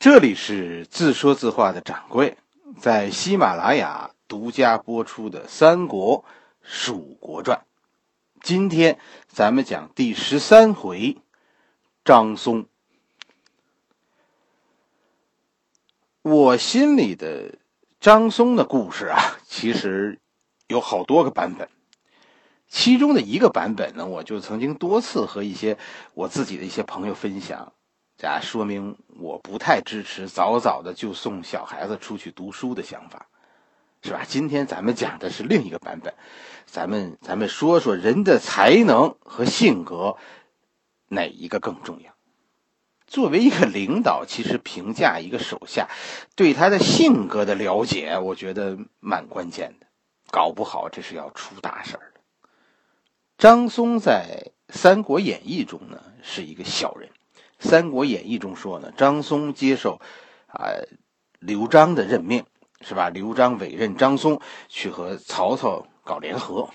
这里是自说自话的掌柜，在喜马拉雅独家播出的《三国蜀国传》，今天咱们讲第十三回，张松。我心里的张松的故事啊，其实有好多个版本，其中的一个版本呢，我就曾经多次和一些我自己的一些朋友分享。这说明我不太支持早早的就送小孩子出去读书的想法，是吧？今天咱们讲的是另一个版本，咱们咱们说说人的才能和性格哪一个更重要？作为一个领导，其实评价一个手下，对他的性格的了解，我觉得蛮关键的，搞不好这是要出大事儿的。张松在《三国演义》中呢，是一个小人。《三国演义》中说呢，张松接受啊刘璋的任命，是吧？刘璋委任张松去和曹操搞联合，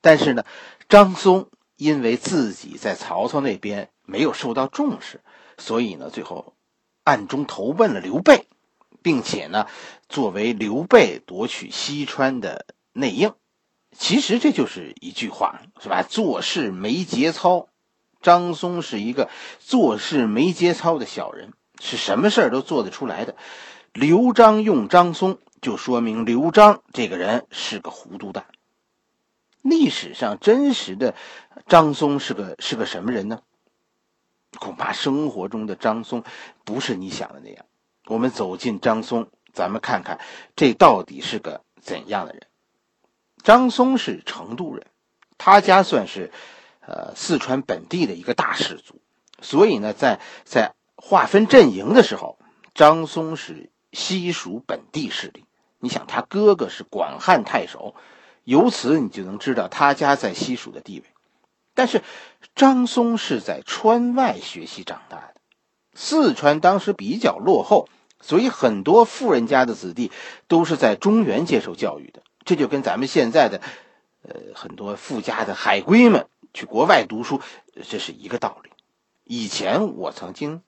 但是呢，张松因为自己在曹操那边没有受到重视，所以呢，最后暗中投奔了刘备，并且呢，作为刘备夺取西川的内应。其实这就是一句话，是吧？做事没节操。张松是一个做事没节操的小人，是什么事儿都做得出来的。刘璋用张松，就说明刘璋这个人是个糊涂蛋。历史上真实的张松是个是个什么人呢？恐怕生活中的张松不是你想的那样。我们走进张松，咱们看看这到底是个怎样的人。张松是成都人，他家算是。呃，四川本地的一个大氏族，所以呢，在在划分阵营的时候，张松是西蜀本地势力。你想，他哥哥是广汉太守，由此你就能知道他家在西蜀的地位。但是，张松是在川外学习长大的，四川当时比较落后，所以很多富人家的子弟都是在中原接受教育的。这就跟咱们现在的，呃，很多富家的海归们。去国外读书，这是一个道理。以前我曾经，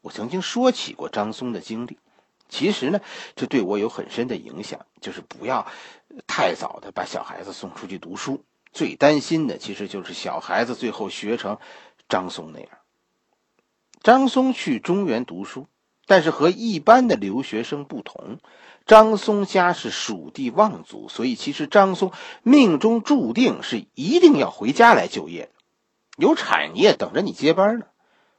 我曾经说起过张松的经历。其实呢，这对我有很深的影响。就是不要太早的把小孩子送出去读书。最担心的其实就是小孩子最后学成张松那样。张松去中原读书，但是和一般的留学生不同。张松家是蜀地望族，所以其实张松命中注定是一定要回家来就业，有产业等着你接班呢。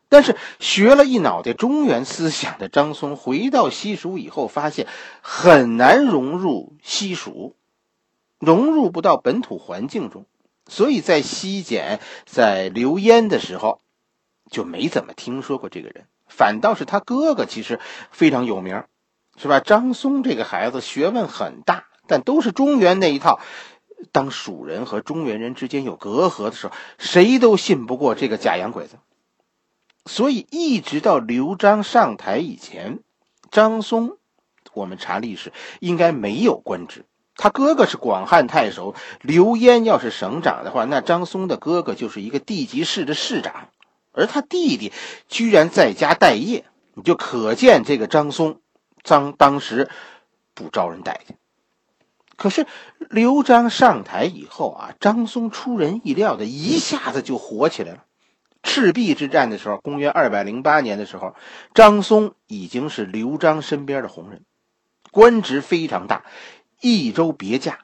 但是学了一脑袋中原思想的张松回到西蜀以后，发现很难融入西蜀，融入不到本土环境中，所以在西简在留烟的时候就没怎么听说过这个人，反倒是他哥哥其实非常有名。是吧？张松这个孩子学问很大，但都是中原那一套。当蜀人和中原人之间有隔阂的时候，谁都信不过这个假洋鬼子。所以，一直到刘璋上台以前，张松，我们查历史应该没有官职。他哥哥是广汉太守，刘焉要是省长的话，那张松的哥哥就是一个地级市的市长，而他弟弟居然在家待业，你就可见这个张松。张当时不招人待见，可是刘璋上台以后啊，张松出人意料的一下子就火起来了。赤壁之战的时候，公元二百零八年的时候，张松已经是刘璋身边的红人，官职非常大，益州别驾。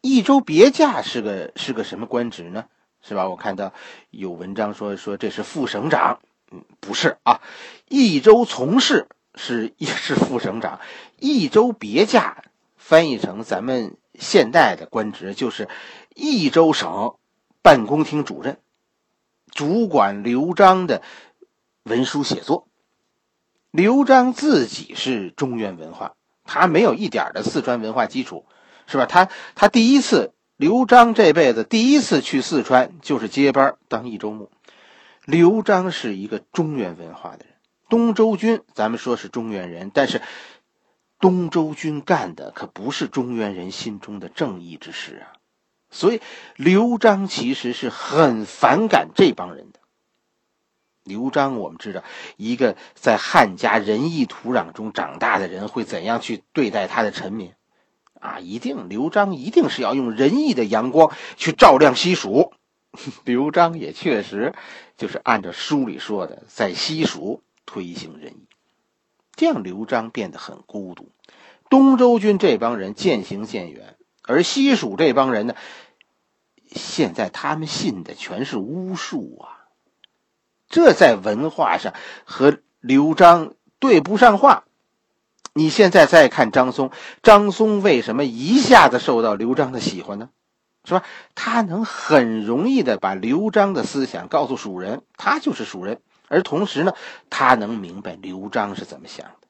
益州别驾是个是个什么官职呢？是吧？我看到有文章说说这是副省长，嗯，不是啊，益州从事。是 也是副省长，益州别驾，翻译成咱们现代的官职就是益州省办公厅主任，主管刘璋的文书写作。刘璋自己是中原文化，他没有一点的四川文化基础，是吧？他他第一次，刘璋这辈子第一次去四川就是接班当益州牧。刘璋是一个中原文化的人。东周军，咱们说是中原人，但是东周军干的可不是中原人心中的正义之事啊！所以刘璋其实是很反感这帮人的。刘璋，我们知道，一个在汉家仁义土壤中长大的人会怎样去对待他的臣民？啊，一定，刘璋一定是要用仁义的阳光去照亮西蜀。刘璋也确实就是按照书里说的，在西蜀推行仁义，这样刘璋变得很孤独。东周军这帮人渐行渐远，而西蜀这帮人呢，现在他们信的全是巫术啊。这在文化上和刘璋对不上话。你现在再看张松，张松为什么一下子受到刘璋的喜欢呢？是吧？他能很容易的把刘璋的思想告诉蜀人，他就是蜀人，而同时呢，他能明白刘璋是怎么想的，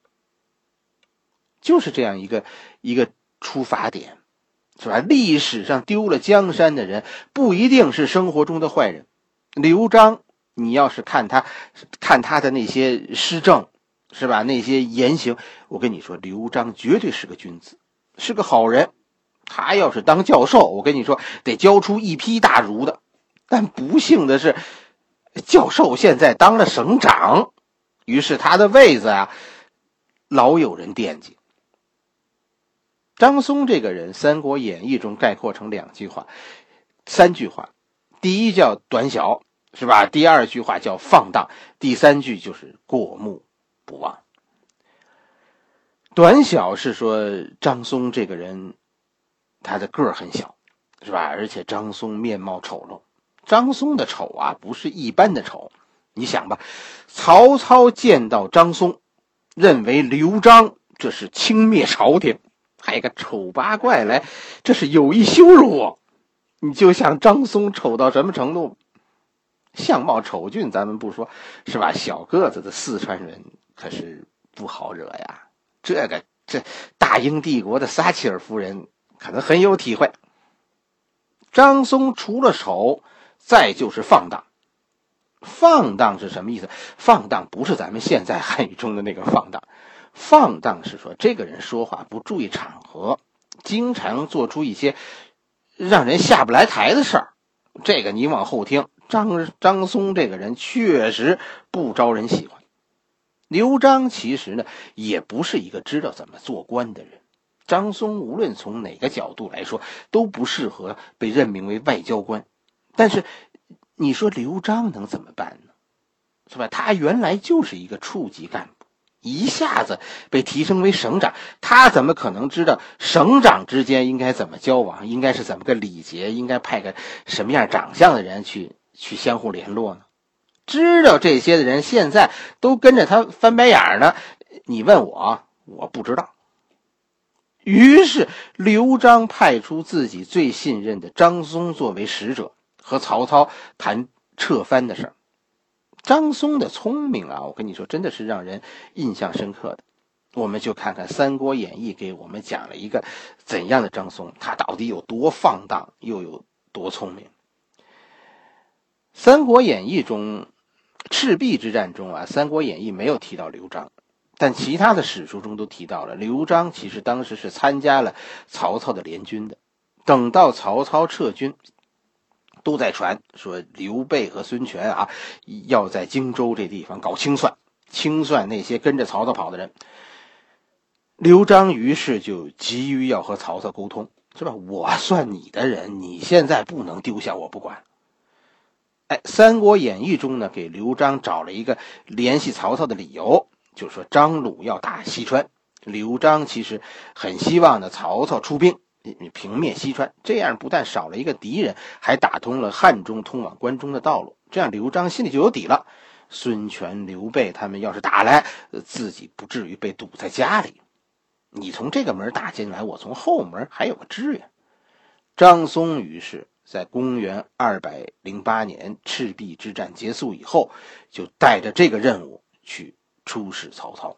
就是这样一个一个出发点，是吧？历史上丢了江山的人不一定是生活中的坏人，刘璋。你要是看他，看他的那些施政，是吧？那些言行，我跟你说，刘璋绝对是个君子，是个好人。他要是当教授，我跟你说，得教出一批大儒的。但不幸的是，教授现在当了省长，于是他的位子啊，老有人惦记。张松这个人，《三国演义》中概括成两句话，三句话，第一叫短小。是吧？第二句话叫放荡，第三句就是过目不忘。短小是说张松这个人，他的个儿很小，是吧？而且张松面貌丑陋。张松的丑啊，不是一般的丑。你想吧，曹操见到张松，认为刘璋这是轻蔑朝廷，派个丑八怪来，这是有意羞辱我。你就像张松丑到什么程度？相貌丑俊，咱们不说，是吧？小个子的四川人可是不好惹呀。这个这大英帝国的撒切尔夫人可能很有体会。张松除了丑，再就是放荡。放荡是什么意思？放荡不是咱们现在汉语中的那个放荡，放荡是说这个人说话不注意场合，经常做出一些让人下不来台的事儿。这个你往后听。张张松这个人确实不招人喜欢。刘璋其实呢，也不是一个知道怎么做官的人。张松无论从哪个角度来说，都不适合被任命为外交官。但是，你说刘璋能怎么办呢？是吧？他原来就是一个处级干部，一下子被提升为省长，他怎么可能知道省长之间应该怎么交往，应该是怎么个礼节，应该派个什么样长相的人去？去相互联络呢？知道这些的人现在都跟着他翻白眼呢。你问我，我不知道。于是刘璋派出自己最信任的张松作为使者，和曹操谈撤藩的事儿。张松的聪明啊，我跟你说，真的是让人印象深刻的。我们就看看《三国演义》给我们讲了一个怎样的张松，他到底有多放荡，又有多聪明。《三国演义》中，赤壁之战中啊，《三国演义》没有提到刘璋，但其他的史书中都提到了刘璋。其实当时是参加了曹操的联军的。等到曹操撤军，都在传说刘备和孙权啊，要在荆州这地方搞清算，清算那些跟着曹操跑的人。刘璋于是就急于要和曹操沟通，是吧？我算你的人，你现在不能丢下我不管。哎，《三国演义》中呢，给刘璋找了一个联系曹操的理由，就说张鲁要打西川，刘璋其实很希望呢曹操出兵平灭西川，这样不但少了一个敌人，还打通了汉中通往关中的道路，这样刘璋心里就有底了。孙权、刘备他们要是打来，自己不至于被堵在家里。你从这个门打进来，我从后门还有个支援。张松于是。在公元二百零八年赤壁之战结束以后，就带着这个任务去出使曹操。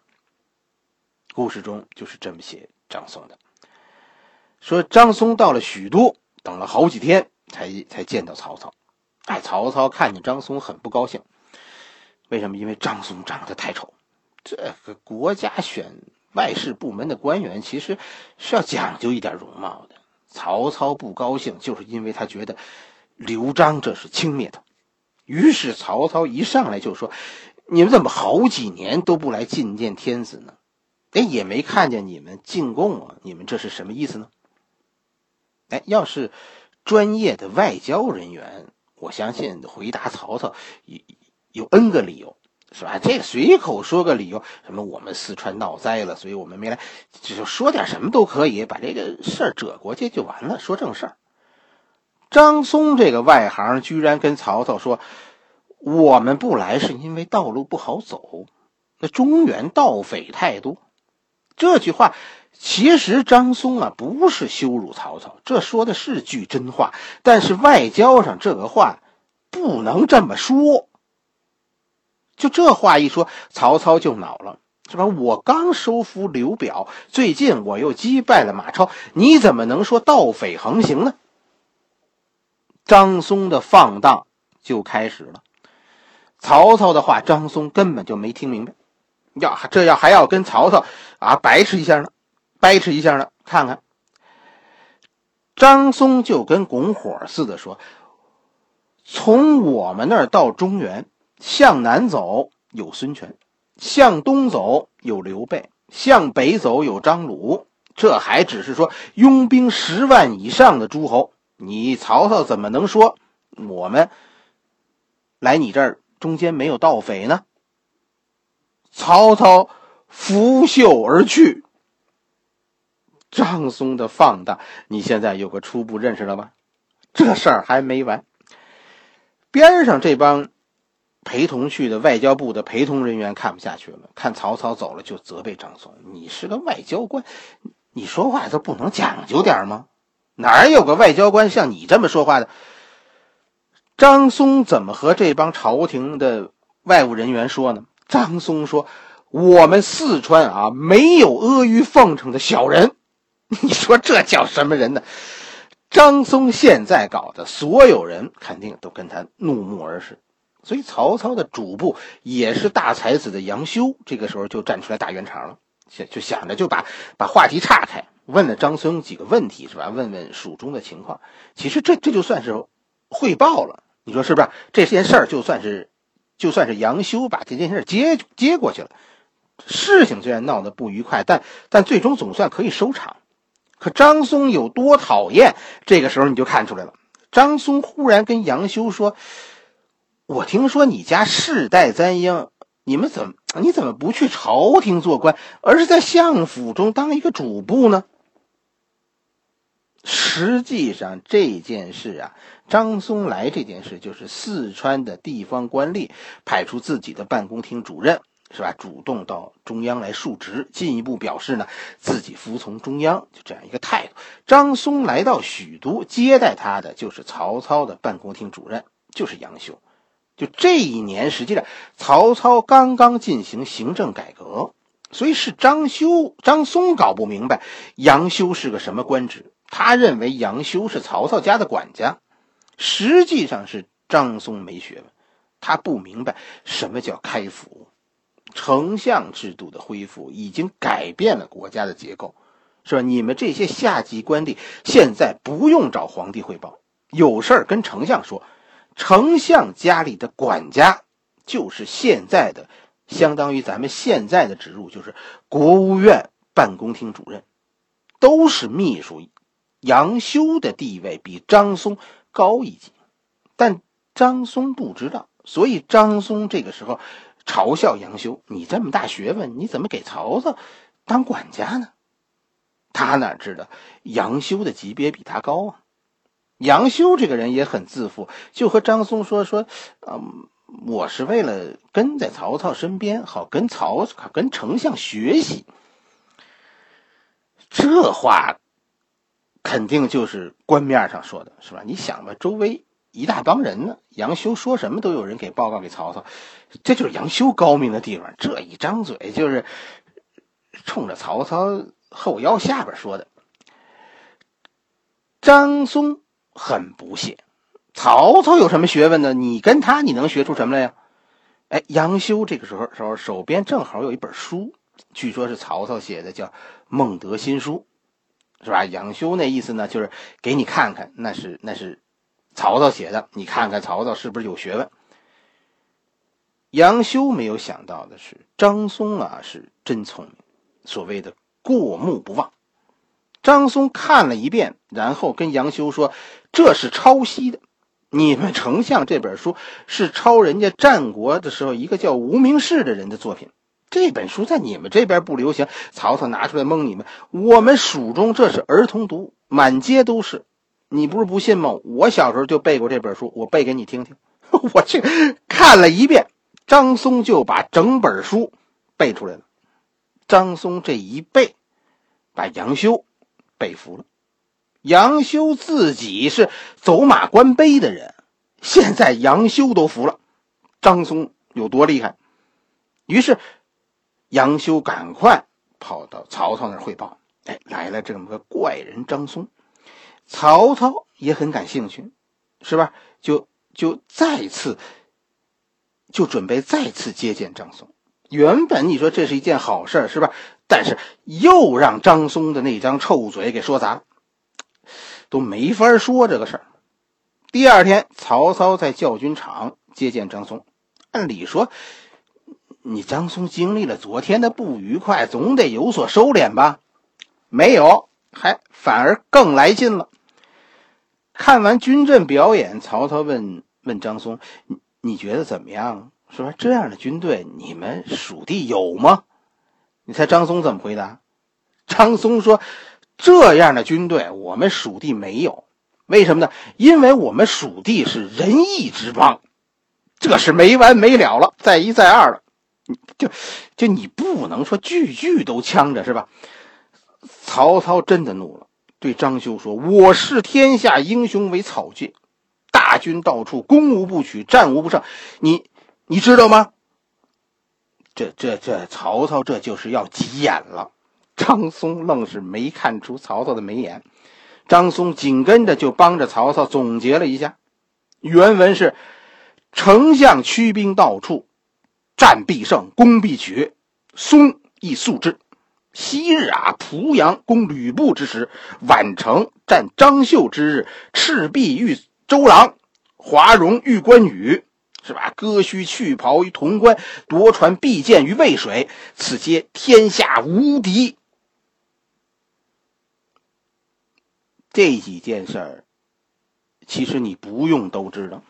故事中就是这么写张松的：说张松到了许都，等了好几天才才见到曹操。哎，曹操看见张松很不高兴，为什么？因为张松长得太丑。这个国家选外事部门的官员，其实是要讲究一点容貌的。曹操不高兴，就是因为他觉得刘璋这是轻蔑他。于是曹操一上来就说：“你们怎么好几年都不来觐见天子呢？哎，也没看见你们进贡啊！你们这是什么意思呢？”哎，要是专业的外交人员，我相信回答曹操有有 N 个理由，是吧？这随口说个理由，什么我们四川闹灾了，所以我们没来，就说点什么都可以，把这个事儿遮过去就完了，说正事儿。张松这个外行居然跟曹操说：“我们不来是因为道路不好走，那中原盗匪太多。”这句话其实张松啊不是羞辱曹操，这说的是句真话。但是外交上这个话不能这么说。就这话一说，曹操就恼了，是吧？我刚收服刘表，最近我又击败了马超，你怎么能说盗匪横行呢？张松的放荡就开始了。曹操的话，张松根本就没听明白。要这要还要跟曹操啊掰扯一下呢，掰扯一下呢，看看。张松就跟拱火似的说：“从我们那儿到中原，向南走有孙权，向东走有刘备，向北走有张鲁。这还只是说拥兵十万以上的诸侯。”你曹操怎么能说我们来你这儿中间没有盗匪呢？曹操拂袖而去。张松的放荡，你现在有个初步认识了吧？这事儿还没完。边上这帮陪同去的外交部的陪同人员看不下去了，看曹操走了就责备张松：“你是个外交官，你说话都不能讲究点吗？”哪有个外交官像你这么说话的？张松怎么和这帮朝廷的外务人员说呢？张松说：“我们四川啊，没有阿谀奉承的小人。”你说这叫什么人呢？张松现在搞的，所有人肯定都跟他怒目而视。所以曹操的主簿也是大才子的杨修，这个时候就站出来打圆场了，想就想着就把把话题岔开。问了张松几个问题是吧？问问蜀中的情况，其实这这就算是汇报了。你说是不是？这件事儿就算是就算是杨修把这件事接接过去了。事情虽然闹得不愉快，但但最终总算可以收场。可张松有多讨厌？这个时候你就看出来了。张松忽然跟杨修说：“我听说你家世代簪缨，你们怎么你怎么不去朝廷做官，而是在相府中当一个主簿呢？”实际上这件事啊，张松来这件事就是四川的地方官吏派出自己的办公厅主任，是吧？主动到中央来述职，进一步表示呢自己服从中央，就这样一个态度。张松来到许都接待他的就是曹操的办公厅主任，就是杨修。就这一年，实际上曹操刚刚进行行政改革，所以是张修、张松搞不明白杨修是个什么官职。他认为杨修是曹操家的管家，实际上是张松没学问，他不明白什么叫开府，丞相制度的恢复已经改变了国家的结构，是吧？你们这些下级官吏现在不用找皇帝汇报，有事儿跟丞相说，丞相家里的管家就是现在的，相当于咱们现在的职务就是国务院办公厅主任，都是秘书。杨修的地位比张松高一级，但张松不知道，所以张松这个时候嘲笑杨修：“你这么大学问，你怎么给曹操当管家呢？”他哪知道杨修的级别比他高啊？杨修这个人也很自负，就和张松说：“说，嗯，我是为了跟在曹操身边，好跟曹操、跟丞相学习。”这话。肯定就是官面上说的，是吧？你想吧，周围一大帮人呢，杨修说什么都有人给报告给曹操，这就是杨修高明的地方。这一张嘴就是冲着曹操后腰下边说的。张松很不屑，曹操有什么学问呢？你跟他，你能学出什么来呀？哎，杨修这个时候时候手边正好有一本书，据说是曹操写的，叫《孟德新书》。是吧？杨修那意思呢，就是给你看看，那是那是曹操写的，你看看曹操是不是有学问？杨修没有想到的是，张松啊是真聪明，所谓的过目不忘。张松看了一遍，然后跟杨修说：“这是抄袭的，你们丞相这本书是抄人家战国的时候一个叫无名氏的人的作品。这本书在你们这边不流行，曹操拿出来蒙你们。我们蜀中这是儿童读，满街都是。你不是不信吗？我小时候就背过这本书，我背给你听听。我去看了一遍。”张松就把整本书背出来了。张松这一背，把杨修被服了。杨修自己是走马观碑的人，现在杨修都服了。张松有多厉害？于是杨修赶快跑到曹操那儿汇报：“哎，来了这么个怪人张松。”曹操也很感兴趣，是吧？就就再次。就准备再次接见张松。原本你说这是一件好事是吧？但是又让张松的那张臭嘴给说砸了，都没法说这个事儿。第二天，曹操在教军场接见张松。按理说，你张松经历了昨天的不愉快，总得有所收敛吧？没有，还反而更来劲了。看完军阵表演，曹操问问张松。你觉得怎么样？说这样的军队，你们蜀地有吗？你猜张松怎么回答？张松说：“这样的军队，我们蜀地没有。为什么呢？因为我们蜀地是仁义之邦，这是没完没了了，再一再二了。就就你不能说句句都呛着是吧？”曹操真的怒了，对张修说：“我视天下英雄为草芥。”大军到处，攻无不取，战无不胜。你，你知道吗？这、这、这，曹操这就是要急眼了。张松愣是没看出曹操的眉眼。张松紧跟着就帮着曹操总结了一下，原文是：丞相驱兵到处，战必胜，攻必取。松亦速之。昔日啊，濮阳攻吕布之时，宛城战张绣之日，赤壁遇周郎。华容遇关羽，是吧？割须去袍于潼关，夺船避箭于渭水，此皆天下无敌。这几件事儿，其实你不用都知道，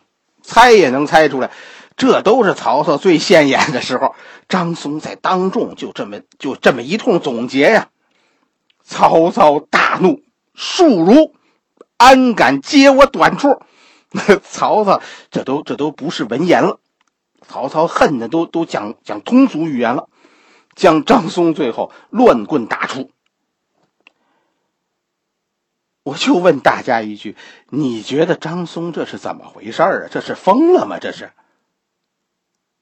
猜也能猜出来。这都是曹操最现眼的时候。张松在当众就这么就这么一通总结呀。曹操大怒，庶如安敢揭我短处？曹操，这都这都不是文言了。曹操恨的都都讲讲通俗语言了，将张松最后乱棍打出。我就问大家一句：你觉得张松这是怎么回事啊？这是疯了吗？这是。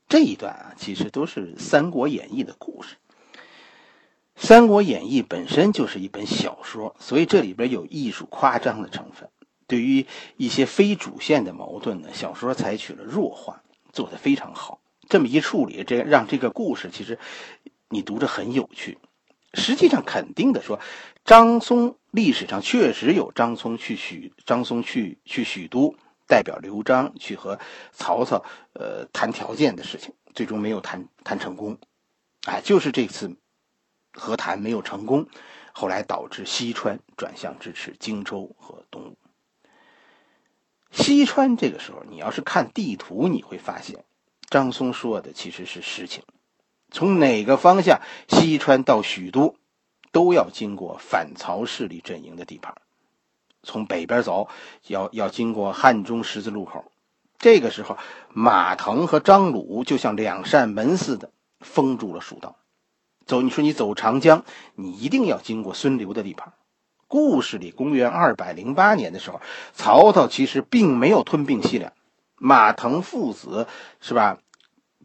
这一段啊，其实都是《三国演义》的故事。《三国演义》本身就是一本小说，所以这里边有艺术夸张的成分。对于一些非主线的矛盾呢，小说采取了弱化，做得非常好。这么一处理，这让这个故事其实你读着很有趣。实际上，肯定的说，张松历史上确实有张松去许张松去去许都，代表刘璋去和曹操呃谈条件的事情，最终没有谈谈成功。哎，就是这次和谈没有成功，后来导致西川转向支持荆州和东吴。西川这个时候，你要是看地图，你会发现，张松说的其实是实情。从哪个方向，西川到许都，都要经过反曹势力阵营的地盘。从北边走，要要经过汉中十字路口。这个时候，马腾和张鲁就像两扇门似的封住了蜀道。走，你说你走长江，你一定要经过孙刘的地盘。故事里，公元二百零八年的时候，曹操其实并没有吞并西凉，马腾父子是吧？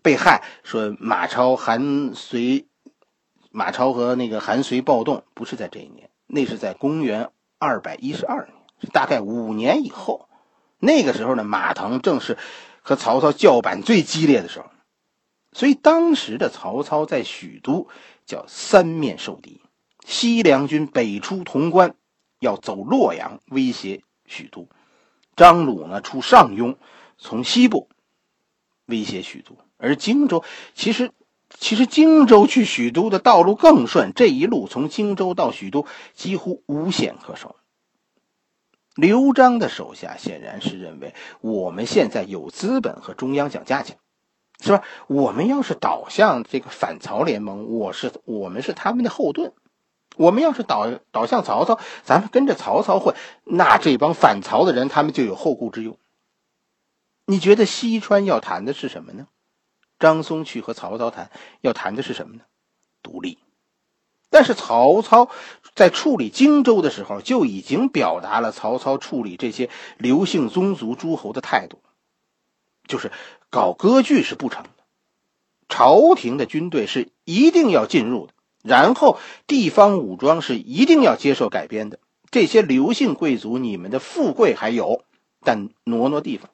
被害，说马超、韩遂，马超和那个韩遂暴动，不是在这一年，那是在公元二百一十二年，大概五年以后。那个时候呢，马腾正是和曹操叫板最激烈的时候，所以当时的曹操在许都叫三面受敌。西凉军北出潼关，要走洛阳威胁许都；张鲁呢出上庸，从西部威胁许都。而荆州其实其实荆州去许都的道路更顺，这一路从荆州到许都几乎无险可守。刘璋的手下显然是认为我们现在有资本和中央讲价钱，是吧？我们要是倒向这个反曹联盟，我是我们是他们的后盾。我们要是倒倒向曹操，咱们跟着曹操混，那这帮反曹的人他们就有后顾之忧。你觉得西川要谈的是什么呢？张松去和曹操谈，要谈的是什么呢？独立。但是曹操在处理荆州的时候，就已经表达了曹操处理这些刘姓宗族诸侯的态度，就是搞割据是不成的，朝廷的军队是一定要进入的，然后地方武装是一定要接受改编的。这些刘姓贵族，你们的富贵还有，但挪挪地方。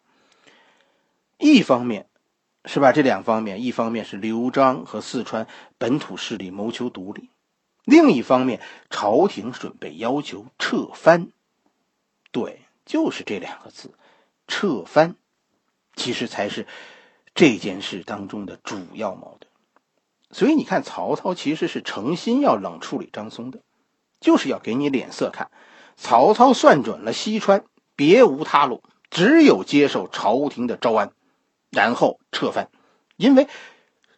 一方面，是吧？这两方面，一方面是刘璋和四川本土势力谋求独立。另一方面，朝廷准备要求撤藩，对，就是这两个字，撤藩，其实才是这件事当中的主要矛盾。所以你看，曹操其实是诚心要冷处理张松的，就是要给你脸色看。曹操算准了西川别无他路，只有接受朝廷的招安，然后撤藩，因为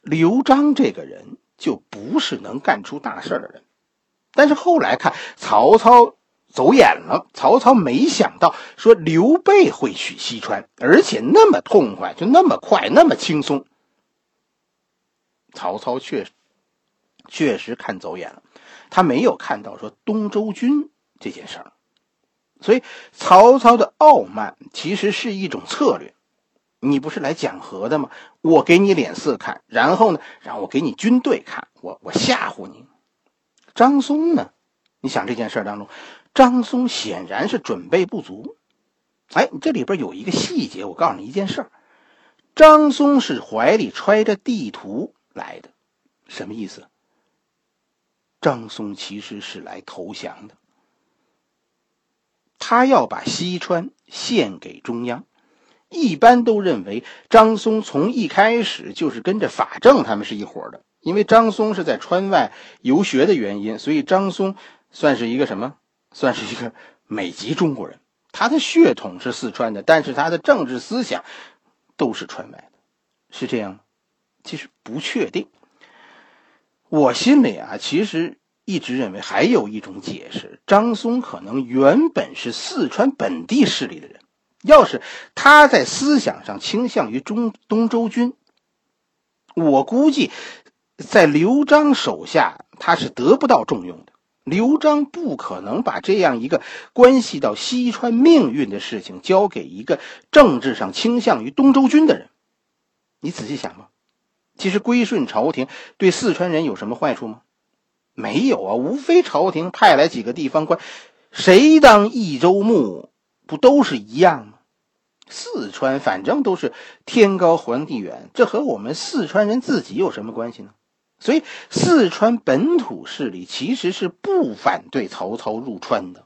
刘璋这个人。就不是能干出大事的人，但是后来看曹操走眼了，曹操没想到说刘备会取西川，而且那么痛快，就那么快，那么轻松。曹操确确实看走眼了，他没有看到说东周军这件事儿，所以曹操的傲慢其实是一种策略。你不是来讲和的吗？我给你脸色看，然后呢，让我给你军队看，我我吓唬你。张松呢？你想这件事当中，张松显然是准备不足。哎，这里边有一个细节，我告诉你一件事儿：张松是怀里揣着地图来的，什么意思？张松其实是来投降的，他要把西川献给中央。一般都认为张松从一开始就是跟着法正他们是一伙的，因为张松是在川外游学的原因，所以张松算是一个什么？算是一个美籍中国人。他的血统是四川的，但是他的政治思想都是川外的，是这样吗？其实不确定。我心里啊，其实一直认为还有一种解释：张松可能原本是四川本地势力的人。要是他在思想上倾向于中东周军，我估计在刘璋手下他是得不到重用的。刘璋不可能把这样一个关系到西川命运的事情交给一个政治上倾向于东周军的人。你仔细想吧，其实归顺朝廷对四川人有什么坏处吗？没有啊，无非朝廷派来几个地方官，谁当益州牧？不都是一样吗？四川反正都是天高皇帝远，这和我们四川人自己有什么关系呢？所以四川本土势力其实是不反对曹操入川的。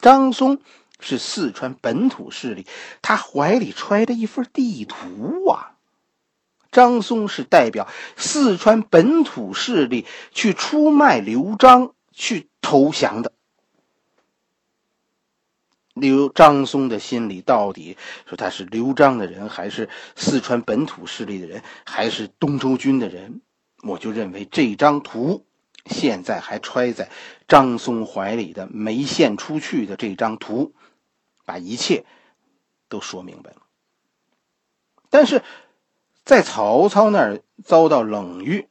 张松是四川本土势力，他怀里揣着一份地图啊。张松是代表四川本土势力去出卖刘璋，去投降的。刘张松的心里到底说他是刘璋的人，还是四川本土势力的人，还是东周军的人？我就认为这张图现在还揣在张松怀里的没献出去的这张图，把一切都说明白了。但是在曹操那儿遭到冷遇，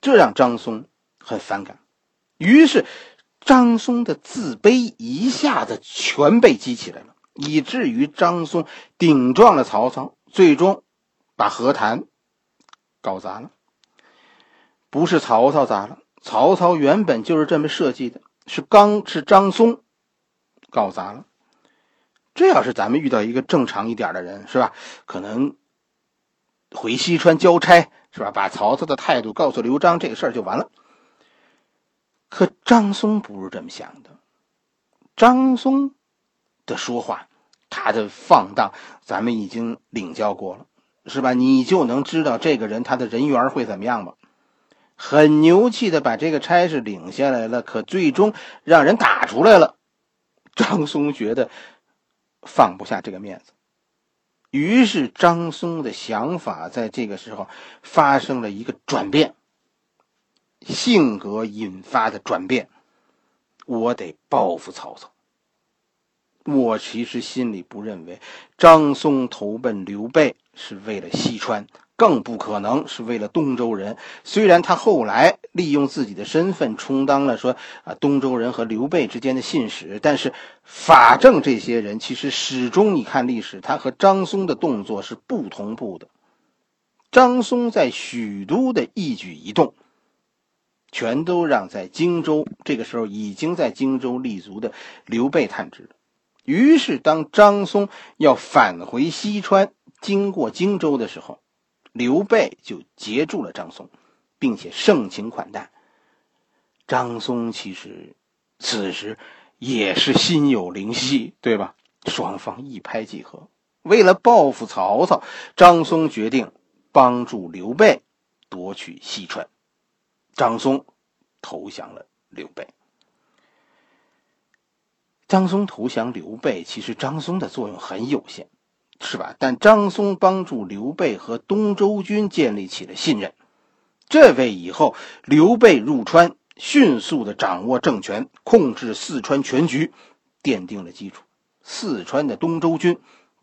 这让张松很反感，于是。张松的自卑一下子全被激起来了，以至于张松顶撞了曹操，最终把和谈搞砸了。不是曹操砸了，曹操原本就是这么设计的，是刚是张松搞砸了。这要是咱们遇到一个正常一点的人，是吧？可能回西川交差，是吧？把曹操的态度告诉刘璋，这个事儿就完了。可张松不是这么想的，张松的说话，他的放荡，咱们已经领教过了。是吧？你就能知道这个人他的人缘会怎么样吧？很牛气的把这个差事领下来了，可最终让人打出来了。张松觉得放不下这个面子，于是张松的想法在这个时候发生了一个转变，性格引发的转变。我得报复曹操。我其实心里不认为张松投奔刘备是为了西川，更不可能是为了东周人。虽然他后来利用自己的身份充当了说啊东周人和刘备之间的信使，但是法正这些人其实始终你看历史，他和张松的动作是不同步的。张松在许都的一举一动，全都让在荆州这个时候已经在荆州立足的刘备探知。于是，当张松要返回西川，经过荆州的时候，刘备就截住了张松，并且盛情款待。张松其实此时也是心有灵犀，对吧？双方一拍即合，为了报复曹操，张松决定帮助刘备夺取西川。张松投降了刘备。张松投降刘备，其实张松的作用很有限，是吧？但张松帮助刘备和东周军建立起了信任，这为以后刘备入川迅速的掌握政权、控制四川全局奠定了基础。四川的东周军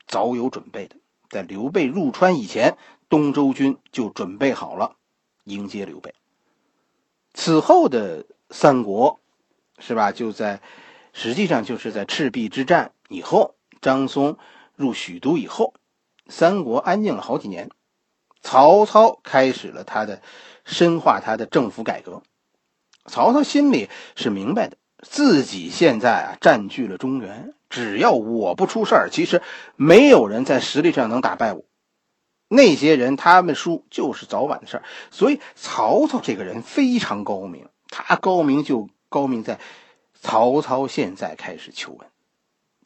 早有准备的，在刘备入川以前，东周军就准备好了迎接刘备。此后的三国，是吧？就在。实际上就是在赤壁之战以后，张松入许都以后，三国安静了好几年。曹操开始了他的深化他的政府改革。曹操心里是明白的，自己现在啊占据了中原，只要我不出事儿，其实没有人在实力上能打败我。那些人他们输就是早晚的事儿。所以曹操这个人非常高明，他高明就高明在。曹操现在开始求稳。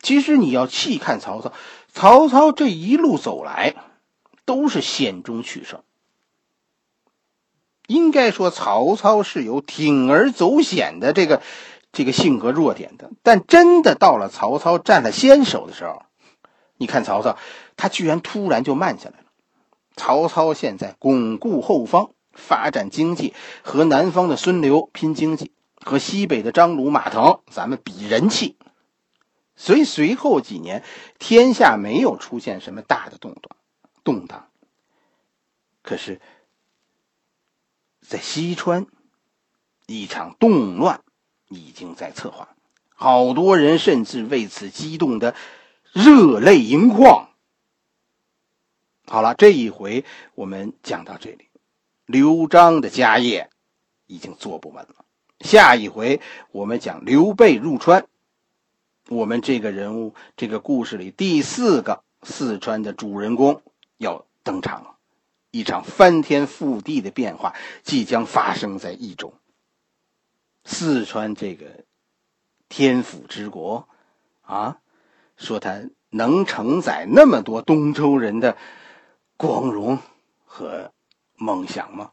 其实你要细看曹操，曹操这一路走来都是险中取胜。应该说，曹操是有铤而走险的这个这个性格弱点的。但真的到了曹操占了先手的时候，你看曹操，他居然突然就慢下来了。曹操现在巩固后方，发展经济，和南方的孙刘拼经济。和西北的张鲁、马腾，咱们比人气。所以随后几年，天下没有出现什么大的动荡，动荡。可是，在西川，一场动乱已经在策划，好多人甚至为此激动的热泪盈眶。好了，这一回我们讲到这里，刘璋的家业已经坐不稳了。下一回我们讲刘备入川，我们这个人物这个故事里第四个四川的主人公要登场了，一场翻天覆地的变化即将发生在一种。四川这个天府之国，啊，说它能承载那么多东周人的光荣和梦想吗？